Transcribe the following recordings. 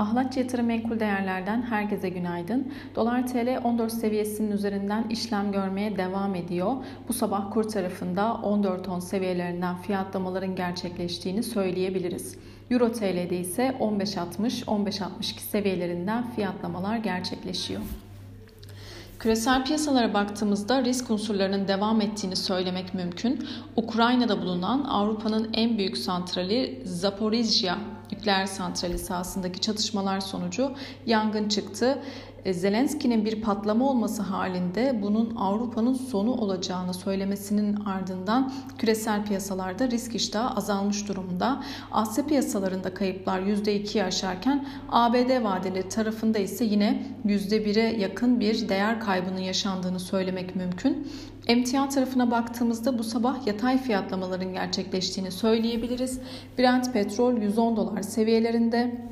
Ahlatçı Yatırım Menkul Değerler'den herkese günaydın. Dolar TL 14 seviyesinin üzerinden işlem görmeye devam ediyor. Bu sabah kur tarafında 14.10 seviyelerinden fiyatlamaların gerçekleştiğini söyleyebiliriz. Euro TL'de ise 15.60-15.62 seviyelerinden fiyatlamalar gerçekleşiyor. Küresel piyasalara baktığımızda risk unsurlarının devam ettiğini söylemek mümkün. Ukrayna'da bulunan Avrupa'nın en büyük santrali Zaporizhia nükleer santrali sahasındaki çatışmalar sonucu yangın çıktı. E, Zelenski'nin bir patlama olması halinde bunun Avrupa'nın sonu olacağını söylemesinin ardından küresel piyasalarda risk iştahı azalmış durumda. Asya piyasalarında kayıplar %2'yi aşarken ABD vadeli tarafında ise yine %1'e yakın bir değer kaybının yaşandığını söylemek mümkün. Emtia tarafına baktığımızda bu sabah yatay fiyatlamaların gerçekleştiğini söyleyebiliriz. Brent petrol 110 dolar seviyelerinde.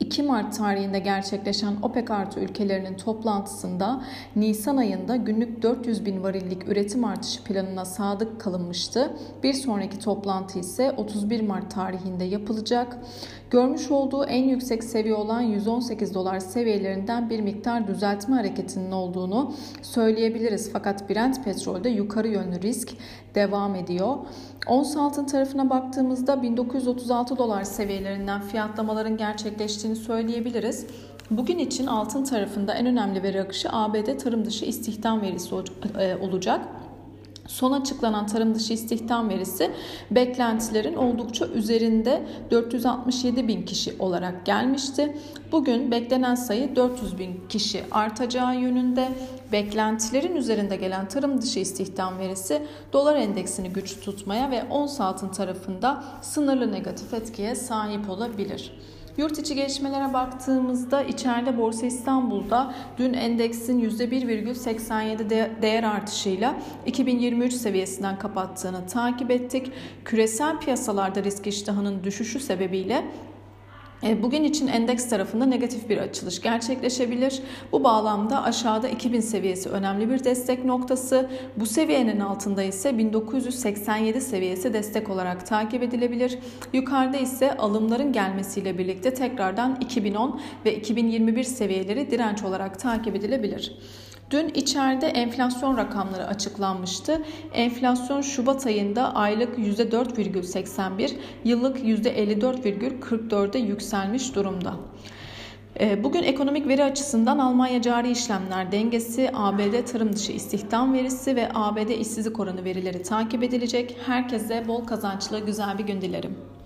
2 Mart tarihinde gerçekleşen OPEC artı ülkelerinin toplantısında Nisan ayında günlük 400 bin varillik üretim artışı planına sadık kalınmıştı. Bir sonraki toplantı ise 31 Mart tarihinde yapılacak. Görmüş olduğu en yüksek seviye olan 118 dolar seviyelerinden bir miktar düzeltme hareketinin olduğunu söyleyebiliriz. Fakat Brent petrolde yukarı yönlü risk devam ediyor. Ons altın tarafına baktığımızda 1936 dolar seviyelerinden fiyatlamaların gerçekleştiğini söyleyebiliriz. Bugün için altın tarafında en önemli veri akışı ABD tarım dışı istihdam verisi e, olacak. Son açıklanan tarım dışı istihdam verisi beklentilerin oldukça üzerinde 467 bin kişi olarak gelmişti. Bugün beklenen sayı 400 bin kişi artacağı yönünde. Beklentilerin üzerinde gelen tarım dışı istihdam verisi dolar endeksini güç tutmaya ve ons altın tarafında sınırlı negatif etkiye sahip olabilir. Yurt içi gelişmelere baktığımızda içeride Borsa İstanbul'da dün endeksin %1,87 değer artışıyla 2023 seviyesinden kapattığını takip ettik. Küresel piyasalarda risk iştahının düşüşü sebebiyle bugün için endeks tarafında negatif bir açılış gerçekleşebilir. Bu bağlamda aşağıda 2000 seviyesi önemli bir destek noktası. Bu seviyenin altında ise 1987 seviyesi destek olarak takip edilebilir. Yukarıda ise alımların gelmesiyle birlikte tekrardan 2010 ve 2021 seviyeleri direnç olarak takip edilebilir. Dün içeride enflasyon rakamları açıklanmıştı. Enflasyon Şubat ayında aylık %4,81, yıllık %54,44'e yükselmiş durumda. Ee, bugün ekonomik veri açısından Almanya cari işlemler dengesi, ABD tarım dışı istihdam verisi ve ABD işsizlik oranı verileri takip edilecek. Herkese bol kazançlı güzel bir gün dilerim.